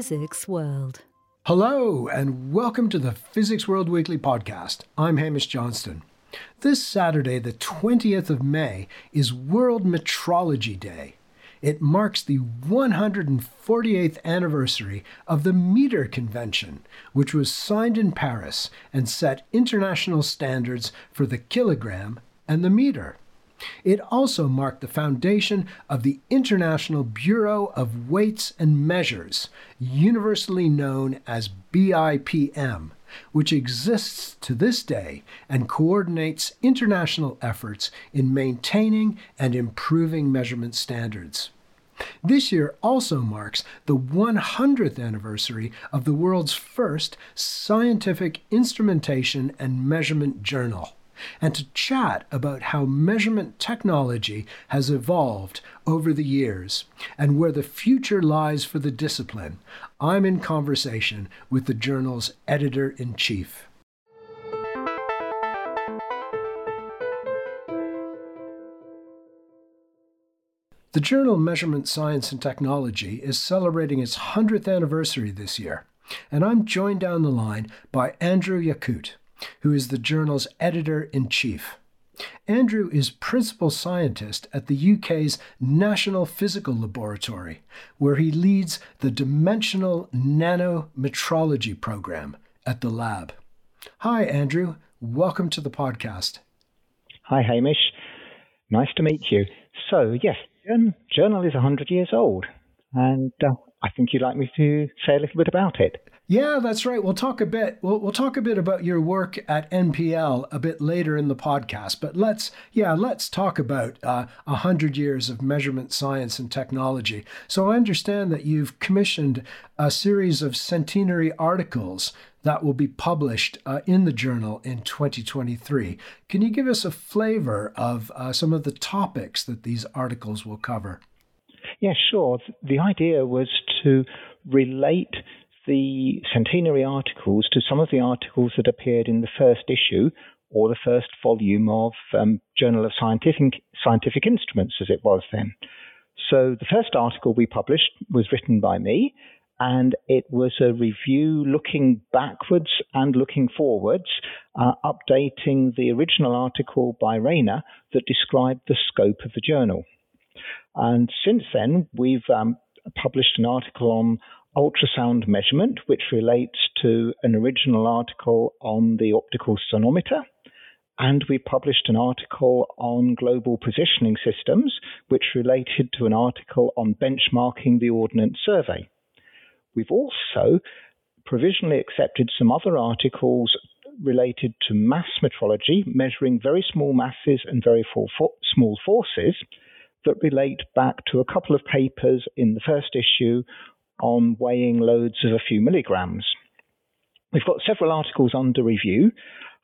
Physics World. Hello, and welcome to the Physics World Weekly podcast. I'm Hamish Johnston. This Saturday, the 20th of May, is World Metrology Day. It marks the 148th anniversary of the Meter Convention, which was signed in Paris and set international standards for the kilogram and the meter. It also marked the foundation of the International Bureau of Weights and Measures, universally known as BIPM, which exists to this day and coordinates international efforts in maintaining and improving measurement standards. This year also marks the 100th anniversary of the world's first scientific instrumentation and measurement journal and to chat about how measurement technology has evolved over the years and where the future lies for the discipline, I'm in conversation with the journal's editor in chief. The journal Measurement Science and Technology is celebrating its 100th anniversary this year, and I'm joined down the line by Andrew Yacoot who is the journal's editor in chief. Andrew is principal scientist at the UK's National Physical Laboratory, where he leads the Dimensional Nanometrology program at the lab. Hi, Andrew. Welcome to the podcast. Hi, Hamish. Nice to meet you. So, yes, journal is 100 years old, and uh, I think you'd like me to say a little bit about it. Yeah, that's right. We'll talk a bit. We'll, we'll talk a bit about your work at NPL a bit later in the podcast. But let's, yeah, let's talk about uh, a uh, hundred years of measurement science and technology. So I understand that you've commissioned a series of centenary articles that will be published uh, in the journal in 2023. Can you give us a flavor of uh, some of the topics that these articles will cover? Yeah, sure. The idea was to relate the centenary articles to some of the articles that appeared in the first issue or the first volume of um, Journal of Scientific, Scientific Instruments, as it was then. So the first article we published was written by me, and it was a review looking backwards and looking forwards, uh, updating the original article by Rayner that described the scope of the journal. And since then, we've um, published an article on ultrasound measurement, which relates to an original article on the optical sonometer. And we published an article on global positioning systems, which related to an article on benchmarking the Ordnance Survey. We've also provisionally accepted some other articles related to mass metrology, measuring very small masses and very small forces, that relate back to a couple of papers in the first issue on weighing loads of a few milligrams. We've got several articles under review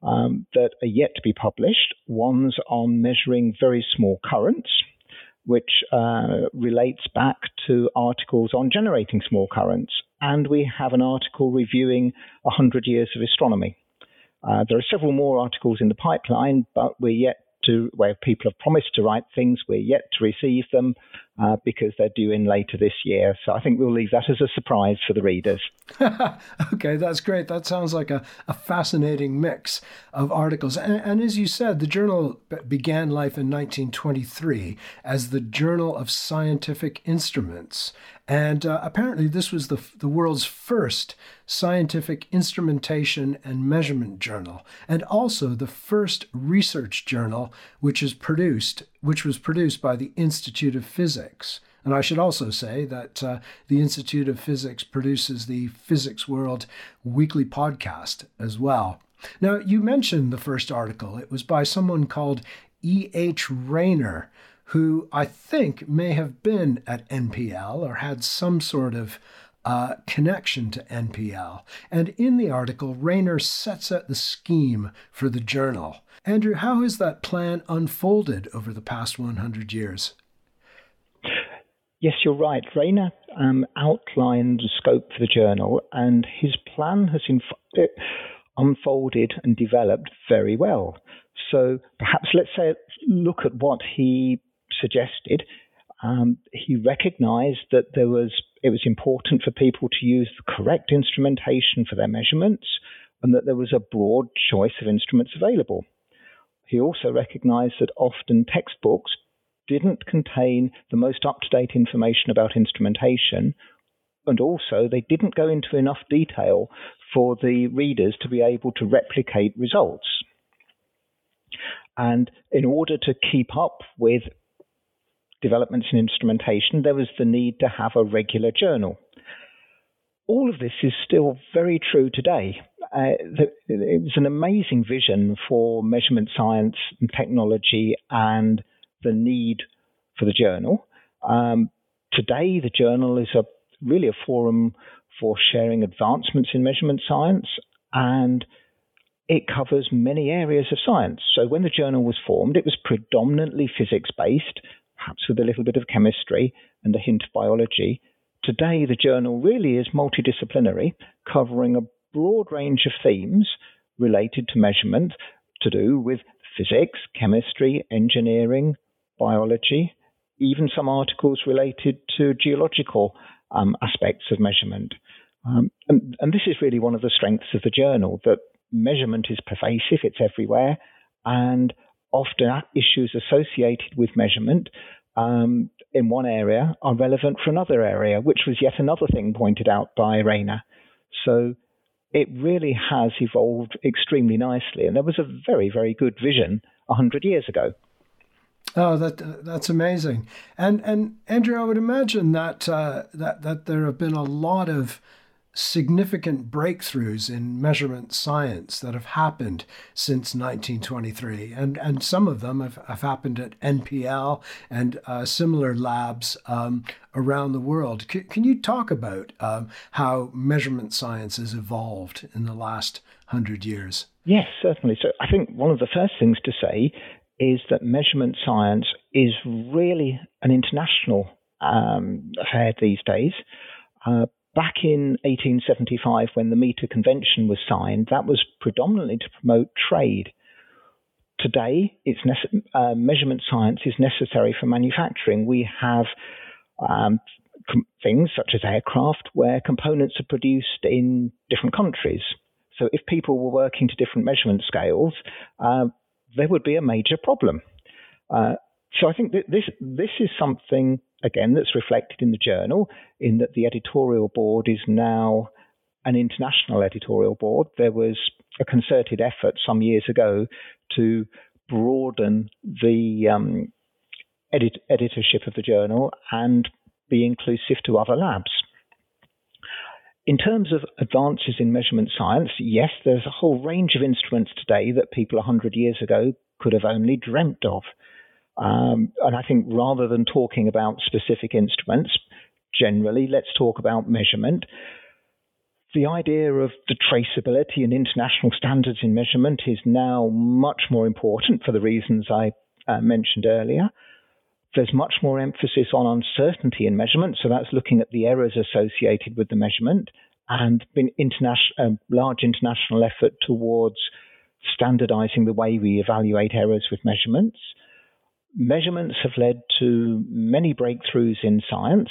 um, that are yet to be published. One's on measuring very small currents, which uh, relates back to articles on generating small currents. And we have an article reviewing 100 years of astronomy. Uh, there are several more articles in the pipeline, but we're yet to where people have promised to write things. We're yet to receive them uh, because they're due in later this year. So I think we'll leave that as a surprise for the readers. okay, that's great. That sounds like a, a fascinating mix of articles. And, and, as you said, the journal began life in 1923 as the Journal of Scientific Instruments. And uh, apparently, this was the, the world's first scientific instrumentation and measurement journal, and also the first research journal which is produced, which was produced by the Institute of Physics. And I should also say that uh, the Institute of Physics produces the Physics World weekly podcast as well. Now, you mentioned the first article. It was by someone called E.H. Rayner, who I think may have been at NPL or had some sort of uh, connection to NPL. And in the article, Rayner sets out the scheme for the journal. Andrew, how has that plan unfolded over the past 100 years? Yes, you're right. Rayner um, outlined the scope for the journal, and his plan has inf- unfolded and developed very well. So perhaps let's say look at what he suggested. um, he recognized that there was it was important for people to use the correct instrumentation for their measurements and that there was a broad choice of instruments available. He also recognized that often textbooks didn't contain the most up to date information about instrumentation, and also they didn't go into enough detail for the readers to be able to replicate results. And in order to keep up with developments in instrumentation, there was the need to have a regular journal. All of this is still very true today. Uh, it was an amazing vision for measurement science and technology and the need for the journal. Um, today, the journal is a really a forum for sharing advancements in measurement science and it covers many areas of science. So when the journal was formed, it was predominantly physics based, perhaps with a little bit of chemistry and a hint of biology. Today, the journal really is multidisciplinary, covering a broad range of themes related to measurement to do with physics, chemistry, engineering, biology, even some articles related to geological um, aspects of measurement. Um, and, and, this is really one of the strengths of the journal that measurement is pervasive, it's everywhere, and often issues associated with measurement um, in one area are relevant for another area, which was yet another thing pointed out by Rayner. So it really has evolved extremely nicely, and there was a very, very good vision 100 years ago. Oh, that that's amazing, and and Andrew, I would imagine that uh, that that there have been a lot of significant breakthroughs in measurement science that have happened since 1923. And, and some of them have, have happened at NPL and uh, similar labs um, around the world. C- can you talk about um, how measurement science has evolved in the last hundred years? Yes, certainly. So I think one of the first things to say is that measurement science is really an international um, affair these days. Uh, back in 1875, when the Meter Convention was signed, that was predominantly to promote trade. Today, nece- uh, measurement science is necessary for manufacturing. We have um, com- things such as aircraft where components are produced in different countries. So, if people were working to different measurement scales, uh, there would be a major problem. Uh, so, I think that this this is something again, that's reflected in the journal, in that the editorial board is now an international editorial board. There was a concerted effort some years ago to broaden the um, edit- editorship of the journal and be inclusive to other labs. In terms of advances in measurement science, yes, there's a whole range of instruments today that people 100 years ago could have only dreamt of. Um, and I think rather than talking about specific instruments, generally, let's talk about measurement. The idea of the traceability and international standards in measurement is now much more important for the reasons I uh, mentioned earlier. There's much more emphasis on uncertainty in measurement, so that's looking at the errors associated with the measurement, and been international, a large international effort towards standardizing the way we evaluate errors with measurements measurements have led to many breakthroughs in science,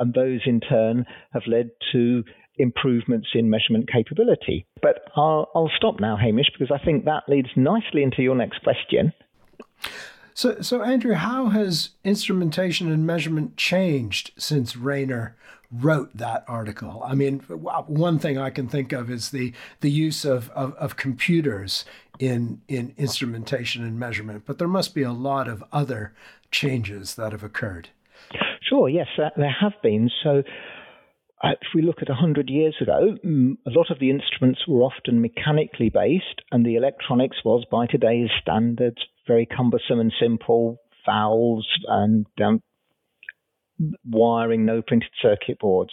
and those in turn have led to improvements in measurement capability. But I'll, I'll stop now, Hamish, because I think that leads nicely into your next question. So, so Andrew, how has instrumentation and measurement changed since Rayner wrote that article? I mean, one thing I can think of is the the use of, of, of computers in in instrumentation and measurement, but there must be a lot of other changes that have occurred. Sure, yes, uh, there have been. So. Uh, if we look at 100 years ago, mm, a lot of the instruments were often mechanically based, and the electronics was, by today's standards, very cumbersome and simple valves and um, wiring, no printed circuit boards.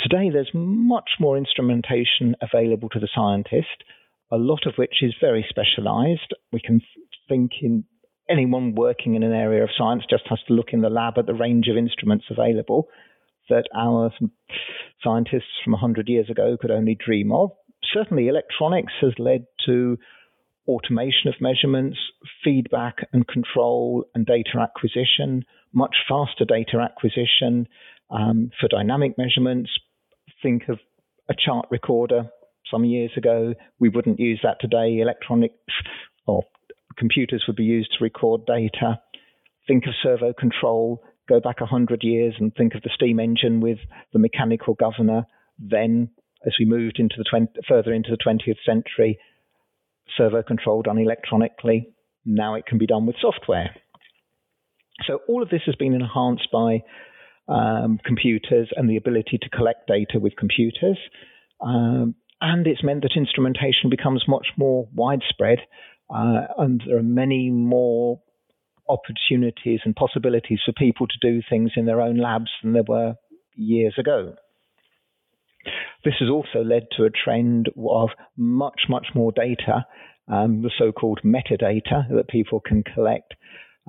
Today, there's much more instrumentation available to the scientist, a lot of which is very specialized. We can think in anyone working in an area of science just has to look in the lab at the range of instruments available that our scientists from 100 years ago could only dream of. Certainly, electronics has led to automation of measurements, feedback and control and data acquisition, much faster data acquisition um, for dynamic measurements. Think of a chart recorder some years ago. We wouldn't use that today. Electronics or computers would be used to record data. Think of servo control. Go back 100 years and think of the steam engine with the mechanical governor. Then, as we moved into the 20, further into the 20th century, servo control done electronically. Now it can be done with software. So all of this has been enhanced by um, computers and the ability to collect data with computers. Um, and it's meant that instrumentation becomes much more widespread, uh, and there are many more opportunities and possibilities for people to do things in their own labs than there were years ago. This has also led to a trend of much, much more data, um, the so called metadata that people can collect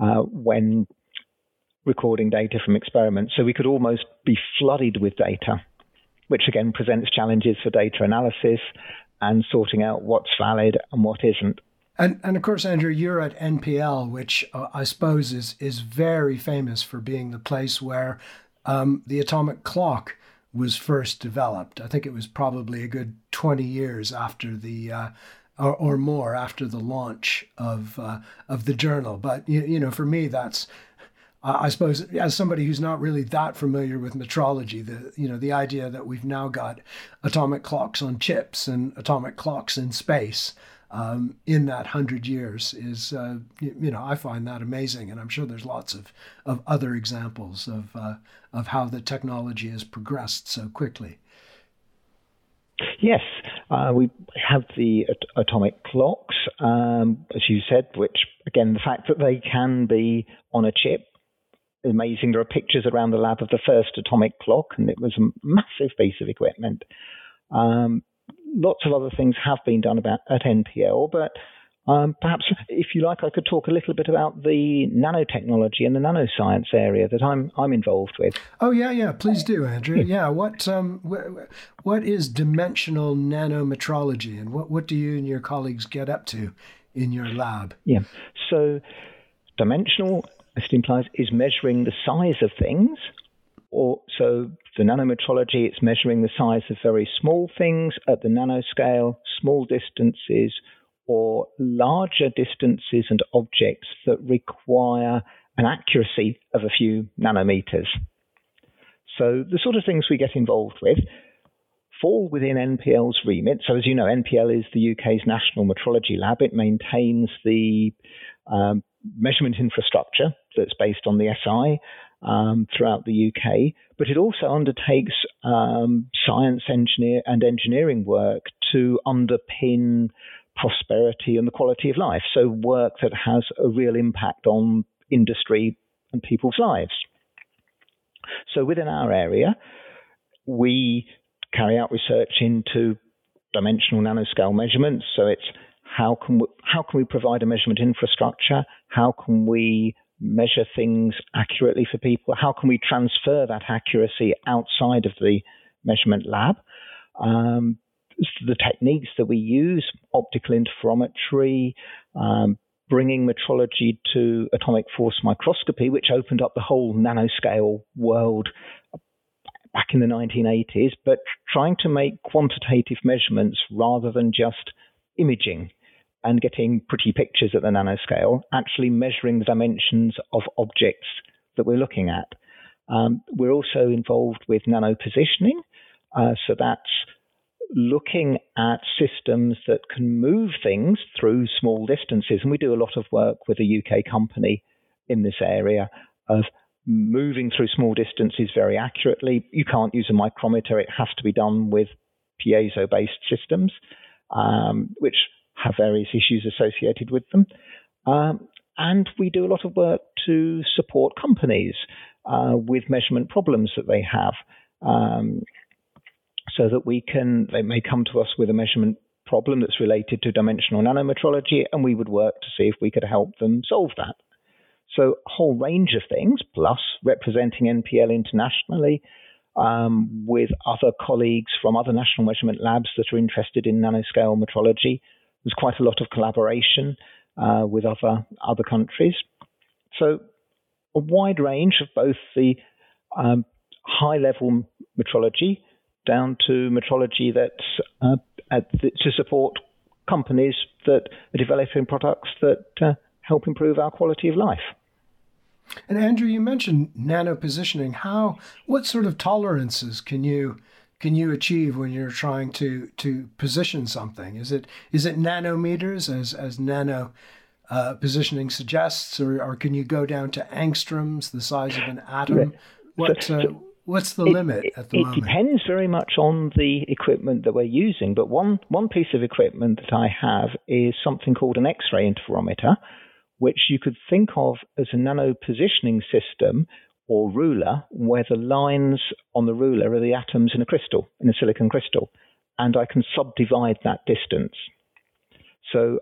uh, when recording data from experiments. So we could almost be flooded with data, which again presents challenges for data analysis and sorting out what's valid and what isn't. And, and of course, Andrew, you're at NPL, which uh, I suppose is, is very famous for being the place where um, the atomic clock was first developed. I think it was probably a good 20 years after the uh, or, or, more after the launch of uh, of the journal. But you, you know, for me, that's I suppose as somebody who's not really that familiar with metrology, the you know the idea that we've now got atomic clocks on chips and atomic clocks in space um, in that hundred years is uh, you know I find that amazing, and I'm sure there's lots of of other examples of uh, of how the technology has progressed so quickly. Yes, uh, we have the at- atomic clocks, um, as you said, which again the fact that they can be on a chip amazing. There are pictures around the lab of the first atomic clock, and it was a massive piece of equipment. Um, lots of other things have been done about at NPL, but um, perhaps, if you like, I could talk a little bit about the nanotechnology and the nanoscience area that I'm I'm involved with. Oh yeah, yeah. Please do, Andrew. Yeah. What um, wh- what is dimensional nanometrology, and what what do you and your colleagues get up to in your lab? Yeah. So, dimensional as it implies, is measuring the size of things. Or so the nanometrology, it's measuring the size of very small things at the nanoscale, small distances, or larger distances and objects that require an accuracy of a few nanometers. So the sort of things we get involved with fall within NPL's remit. So as you know, NPL is the UK's national metrology lab. It maintains the um, measurement infrastructure that's based on the SI um, throughout the UK, but it also undertakes um, science engineer and engineering work to underpin prosperity and the quality of life. So work that has a real impact on industry and people's lives. So within our area, we carry out research into dimensional nanoscale measurements. So it's how can we, how can we provide a measurement infrastructure? How can we measure things accurately for people? How can we transfer that accuracy outside of the measurement lab? Um, the techniques that we use, optical interferometry, um, bringing metrology to atomic force microscopy, which opened up the whole nanoscale world back in the 1980s, but trying to make quantitative measurements rather than just imaging and getting pretty pictures at the nanoscale, actually measuring the dimensions of objects that we're looking at. Um, we're also involved with nano positioning, uh, so that's looking at systems that can move things through small distances. And we do a lot of work with a UK company in this area of moving through small distances very accurately. You can't use a micrometer, it has to be done with piezo based systems, um, which have various issues associated with them. Um, and we do a lot of work to support companies uh, with measurement problems that they have. Um, so that we can, they may come to us with a measurement problem that's related to dimensional nanometrology, and we would work to see if we could help them solve that. So, a whole range of things, plus representing NPL internationally um, with other colleagues from other national measurement labs that are interested in nanoscale metrology there's quite a lot of collaboration uh, with other other countries. So a wide range of both the um, high level metrology down to metrology that's uh, the, to support companies that are developing products that uh, help improve our quality of life. And Andrew, you mentioned nano positioning. How, what sort of tolerances can you can you achieve when you're trying to to position something? Is it is it nanometers as as nano uh, positioning suggests, or, or can you go down to angstroms, the size of an atom? What uh, what's the it, limit at the it moment? It depends very much on the equipment that we're using. But one one piece of equipment that I have is something called an X-ray interferometer, which you could think of as a nano positioning system or ruler, where the lines on the ruler are the atoms in a crystal, in a silicon crystal, and I can subdivide that distance. So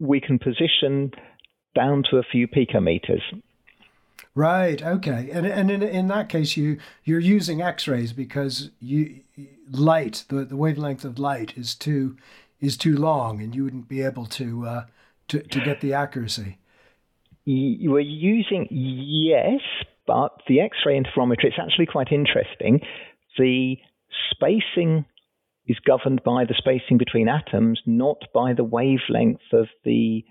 we can position down to a few picometers. Right. Okay. And and in, in that case, you you're using X-rays because you light the, the wavelength of light is too is too long, and you wouldn't be able to uh, to to get the accuracy you were using yes, but the X-ray interferometer it's actually quite interesting. The spacing is governed by the spacing between atoms, not by the wavelength of the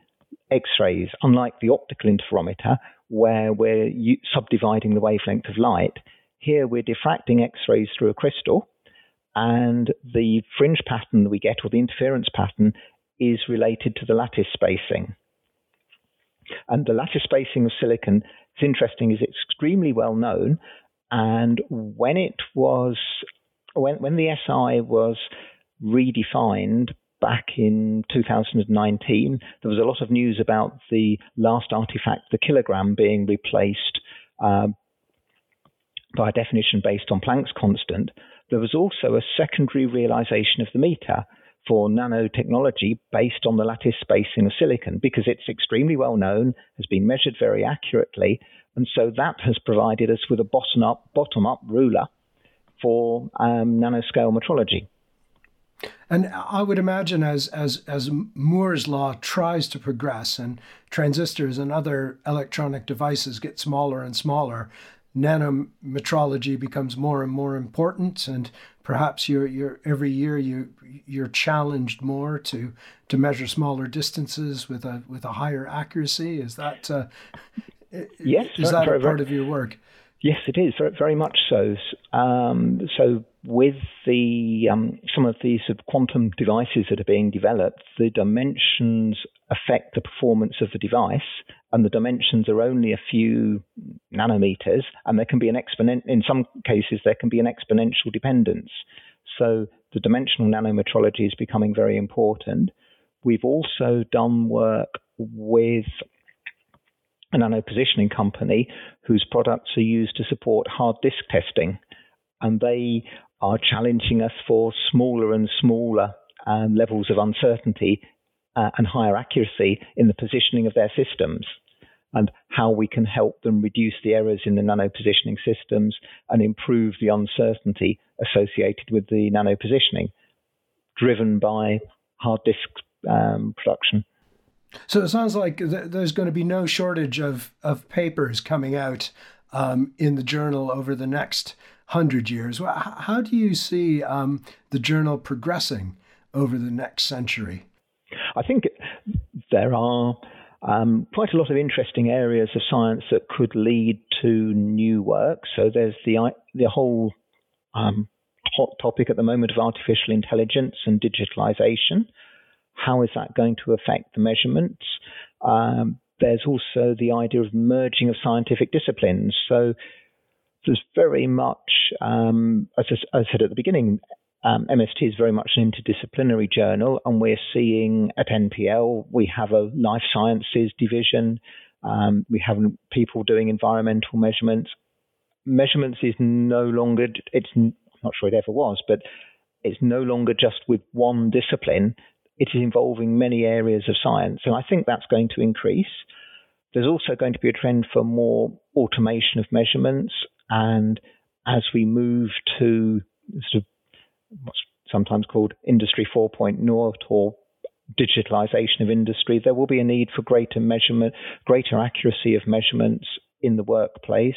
X-rays. Unlike the optical interferometer, where we're subdividing the wavelength of light, here we're diffracting X-rays through a crystal, and the fringe pattern that we get, or the interference pattern, is related to the lattice spacing. And the lattice spacing of silicon is interesting, is it's extremely well known. And when it was, when, when the SI was redefined back in 2019, there was a lot of news about the last artifact, the kilogram, being replaced uh, by a definition based on Planck's constant. There was also a secondary realization of the meter for nanotechnology based on the lattice spacing of silicon because it's extremely well known, has been measured very accurately, and so that has provided us with a bottom up bottom up ruler for um, nanoscale metrology. And I would imagine as as as Moore's law tries to progress and transistors and other electronic devices get smaller and smaller, nanometrology becomes more and more important and perhaps you're, you're every year you you're challenged more to to measure smaller distances with a with a higher accuracy. Is that uh, yes is that very, part very, of your work? Yes it is. Very, very much so. Um, so with the um, some of these sort of quantum devices that are being developed the dimensions affect the performance of the device, and the dimensions are only a few nanometers, and there can be an exponent. In some cases, there can be an exponential dependence. So the dimensional nanometrology is becoming very important. We've also done work with a nano positioning company whose products are used to support hard disk testing, and they are challenging us for smaller and smaller um, levels of uncertainty uh, and higher accuracy in the positioning of their systems and how we can help them reduce the errors in the nano positioning systems and improve the uncertainty associated with the nano positioning driven by hard disk um, production. So it sounds like th- there's going to be no shortage of, of papers coming out um, in the journal over the next hundred years. How do you see um, the journal progressing over the next century? I think there are um, quite a lot of interesting areas of science that could lead to new work. So there's the the whole um, hot topic at the moment of artificial intelligence and digitalization. How is that going to affect the measurements? Um, there's also the idea of merging of scientific disciplines. So there's very much, um, as, I said at the beginning, um, MST is very much an interdisciplinary journal, and we're seeing at NPL we have a life sciences division. Um, we have people doing environmental measurements. Measurements is no longer, it's I'm not sure it ever was, but it's no longer just with one discipline. It is involving many areas of science, and I think that's going to increase. There's also going to be a trend for more automation of measurements, and as we move to sort of what's sometimes called Industry 4.0 or digitalization of industry, there will be a need for greater measurement, greater accuracy of measurements, in the workplace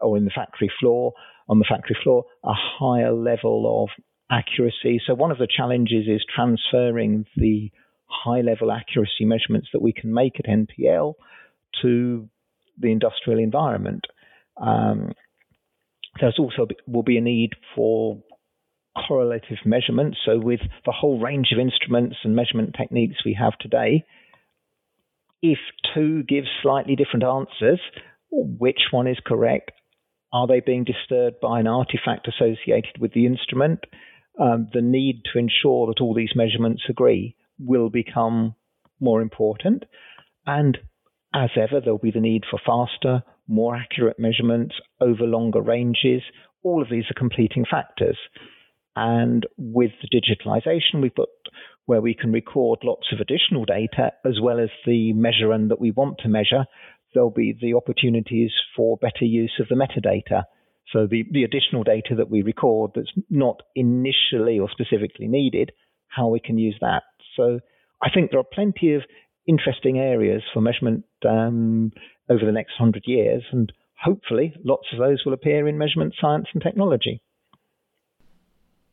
or in the factory floor, on the factory floor, a higher level of accuracy. So one of the challenges is transferring the high level accuracy measurements that we can make at NPL to the industrial environment. Um, there's also will be a need for correlative measurements. So with the whole range of instruments and measurement techniques we have today, if two give slightly different answers, which one is correct? Are they being disturbed by an artifact associated with the instrument? Um, the need to ensure that all these measurements agree will become more important. And as ever, there'll be the need for faster, more accurate measurements over longer ranges. All of these are completing factors. And with the digitalization, we've got where we can record lots of additional data as well as the measure and that we want to measure. There'll be the opportunities for better use of the metadata. So the, the additional data that we record that's not initially or specifically needed, how we can use that. So I think there are plenty of interesting areas for measurement um, over the next hundred years, and hopefully lots of those will appear in measurement science and technology.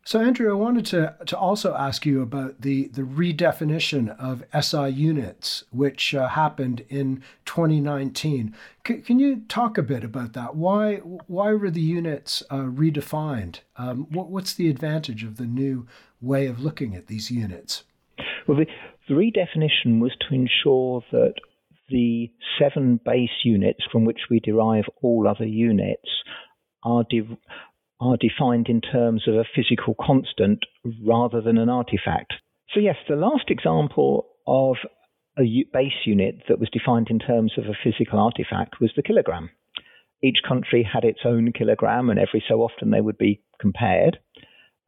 So, Andrew, I wanted to, to also ask you about the, the redefinition of SI units, which uh, happened in 2019. C- can you talk a bit about that? Why, why were the units uh, redefined? Um, what, what's the advantage of the new way of looking at these units? Well, the, the redefinition was to ensure that the seven base units from which we derive all other units are, de- are defined in terms of a physical constant rather than an artifact. So, yes, the last example of a base unit that was defined in terms of a physical artifact was the kilogram. Each country had its own kilogram, and every so often they would be compared.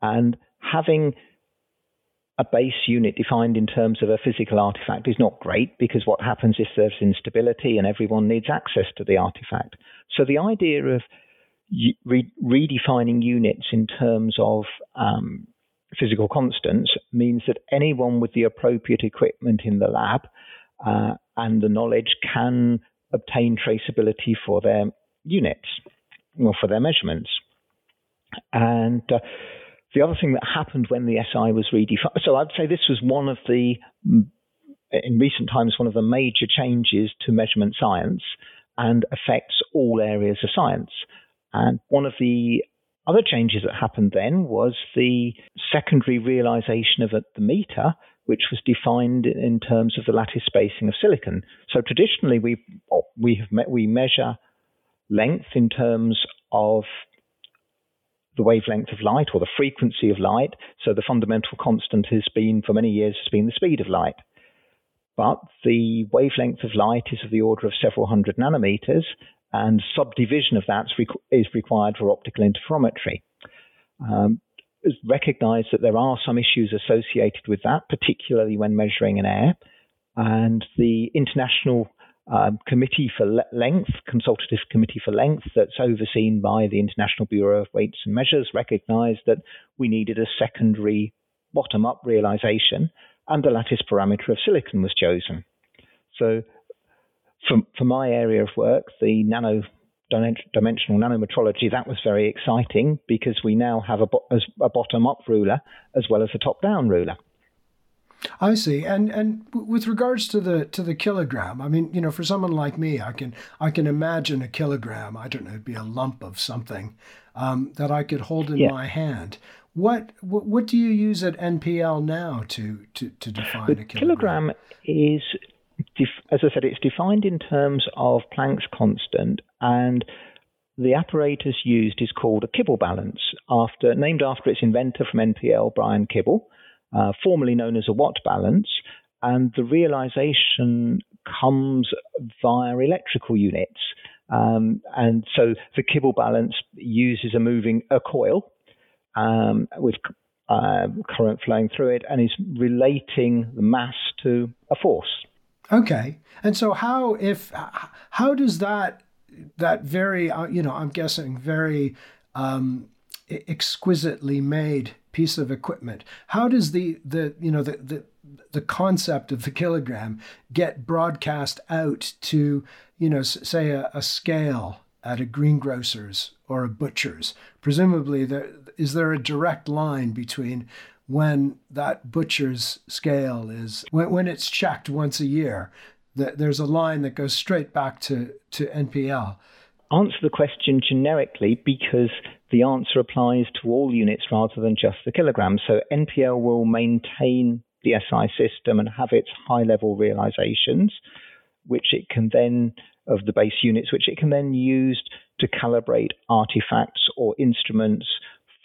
And having a base unit defined in terms of a physical artifact is not great because what happens if there's instability and everyone needs access to the artifact. So the idea of re- redefining units in terms of um, physical constants means that anyone with the appropriate equipment in the lab uh, and the knowledge can obtain traceability for their units or for their measurements. And uh, the other thing that happened when the SI was redefined, so I'd say this was one of the, in recent times, one of the major changes to measurement science and affects all areas of science. And one of the other changes that happened then was the secondary realization of the meter, which was defined in terms of the lattice spacing of silicon. So traditionally, we we have met, we measure length in terms of the wavelength of light or the frequency of light. So the fundamental constant has been for many years has been the speed of light. But the wavelength of light is of the order of several hundred nanometers, and subdivision of that is required for optical interferometry. Um, it's recognized that there are some issues associated with that, particularly when measuring in air. And the International um, Committee for Le- Length, Consultative Committee for Length, that's overseen by the International Bureau of Weights and Measures, recognized that we needed a secondary bottom up realization, and the lattice parameter of silicon was chosen. So for, for my area of work, the nano dimensional nanometrology, that was very exciting because we now have a, a bottom up ruler as well as a top down ruler. I see. And and with regards to the to the kilogram, I mean, you know, for someone like me, I can I can imagine a kilogram. I don't know, it'd be a lump of something um, that I could hold in yeah. my hand. What, what what do you use at NPL now to to, to define the a kilogram? kilogram is as I said, it's defined in terms of Planck's constant, and the apparatus used is called a Kibble balance, after named after its inventor from NPL, Brian Kibble, uh, formerly known as a Watt balance. And the realization comes via electrical units. Um, and so the Kibble balance uses a moving a coil um, with uh, current flowing through it and is relating the mass to a force. Okay. And so how if how does that that very uh, you know I'm guessing very um, exquisitely made piece of equipment how does the the you know the, the the concept of the kilogram get broadcast out to, you know, say a, a scale at a greengrocer's or a butcher's? Presumably, there, is there a direct line between when that butcher's scale is when, when it's checked once a year? That there's a line that goes straight back to, to NPL. Answer the question generically because the answer applies to all units rather than just the kilogram. So NPL will maintain the SI system and have its high level realizations, which it can then, of the base units, which it can then use to calibrate artifacts or instruments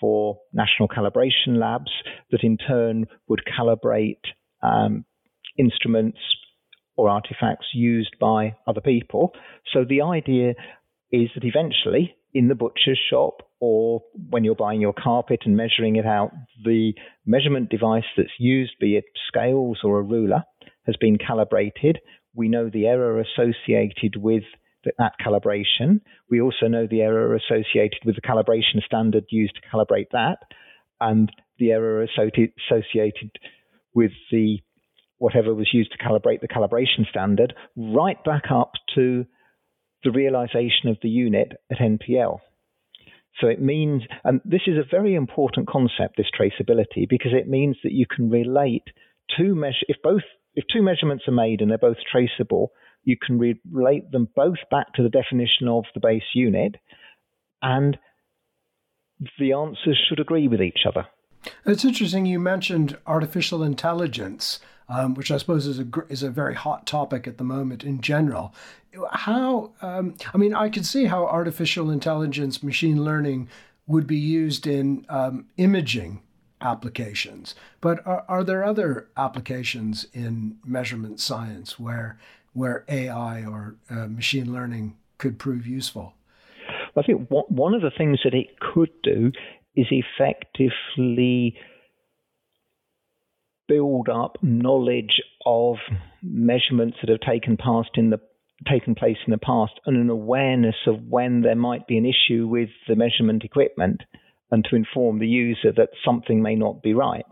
for national calibration labs that in turn would calibrate um, instruments or artifacts used by other people. So the idea is that eventually in the butcher's shop or when you're buying your carpet and measuring it out, the measurement device that's used, be it scales or a ruler, has been calibrated. We know the error associated with that calibration. We also know the error associated with the calibration standard used to calibrate that, and the error associated with the whatever was used to calibrate the calibration standard, right back up to the realization of the unit at NPL. So it means, and this is a very important concept, this traceability, because it means that you can relate two measure if both if two measurements are made and they're both traceable, you can re- relate them both back to the definition of the base unit, and the answers should agree with each other. It's interesting you mentioned artificial intelligence, um, which I suppose is a is a very hot topic at the moment in general. How um, I mean, I can see how artificial intelligence, machine learning, would be used in um, imaging applications. But are, are there other applications in measurement science where where AI or uh, machine learning could prove useful? I think one of the things that it could do is effectively build up knowledge of measurements that have taken past in the taken place in the past and an awareness of when there might be an issue with the measurement equipment and to inform the user that something may not be right.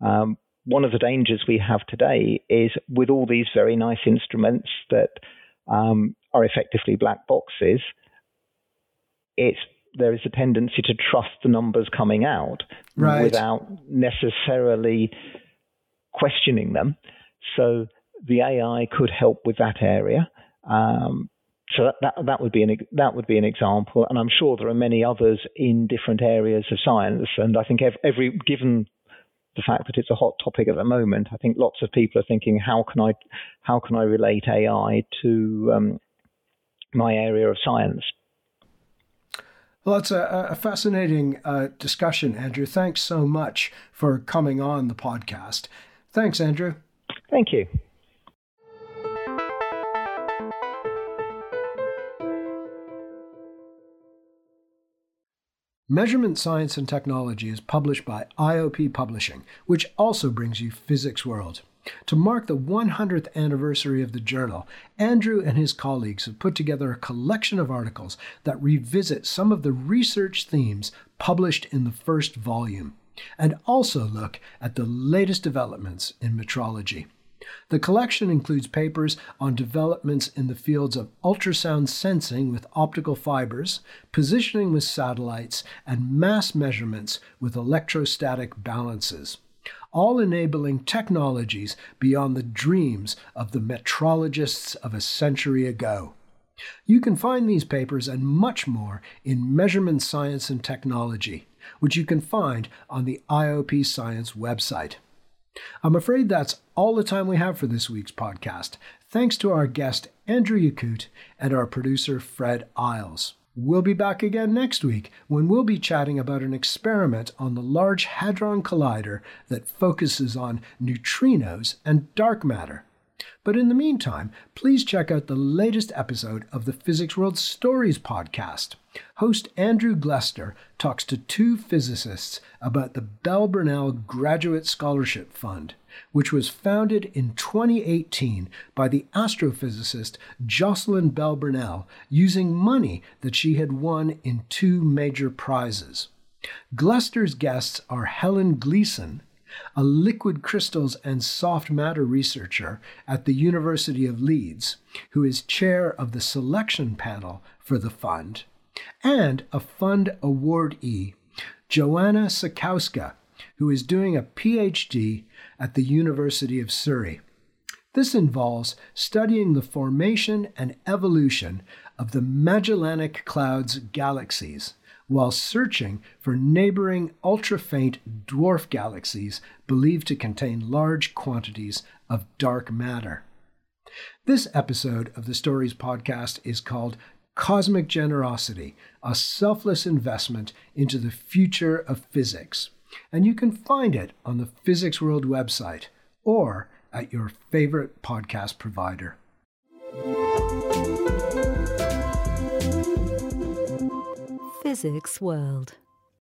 Um, one of the dangers we have today is with all these very nice instruments that um, are effectively black boxes, it's there is a tendency to trust the numbers coming out right. without necessarily questioning them. So the AI could help with that area. Um, so that, that, that would be an that would be an example, and I'm sure there are many others in different areas of science. And I think every, every given the fact that it's a hot topic at the moment, I think lots of people are thinking, how can I how can I relate AI to um, my area of science? Well, it's a, a fascinating uh, discussion, Andrew. Thanks so much for coming on the podcast. Thanks, Andrew. Thank you. Measurement Science and Technology is published by IOP Publishing, which also brings you Physics World. To mark the 100th anniversary of the journal, Andrew and his colleagues have put together a collection of articles that revisit some of the research themes published in the first volume, and also look at the latest developments in metrology. The collection includes papers on developments in the fields of ultrasound sensing with optical fibers, positioning with satellites, and mass measurements with electrostatic balances, all enabling technologies beyond the dreams of the metrologists of a century ago. You can find these papers and much more in Measurement Science and Technology, which you can find on the IOP Science website. I'm afraid that's all the time we have for this week's podcast. Thanks to our guest, Andrew Yacoot, and our producer, Fred Isles. We'll be back again next week when we'll be chatting about an experiment on the Large Hadron Collider that focuses on neutrinos and dark matter. But in the meantime, please check out the latest episode of the Physics World Stories podcast. Host Andrew Glester talks to two physicists about the Bell Burnell Graduate Scholarship Fund, which was founded in 2018 by the astrophysicist Jocelyn Bell Burnell using money that she had won in two major prizes. Glester's guests are Helen Gleeson a liquid crystals and soft matter researcher at the University of Leeds, who is chair of the selection panel for the fund, and a fund awardee, Joanna Sakowska, who is doing a PhD at the University of Surrey. This involves studying the formation and evolution of the Magellanic Cloud's galaxies while searching for neighboring ultra faint dwarf galaxies believed to contain large quantities of dark matter. This episode of the Stories podcast is called Cosmic Generosity, a selfless investment into the future of physics. And you can find it on the Physics World website or at your favorite podcast provider. Physics World.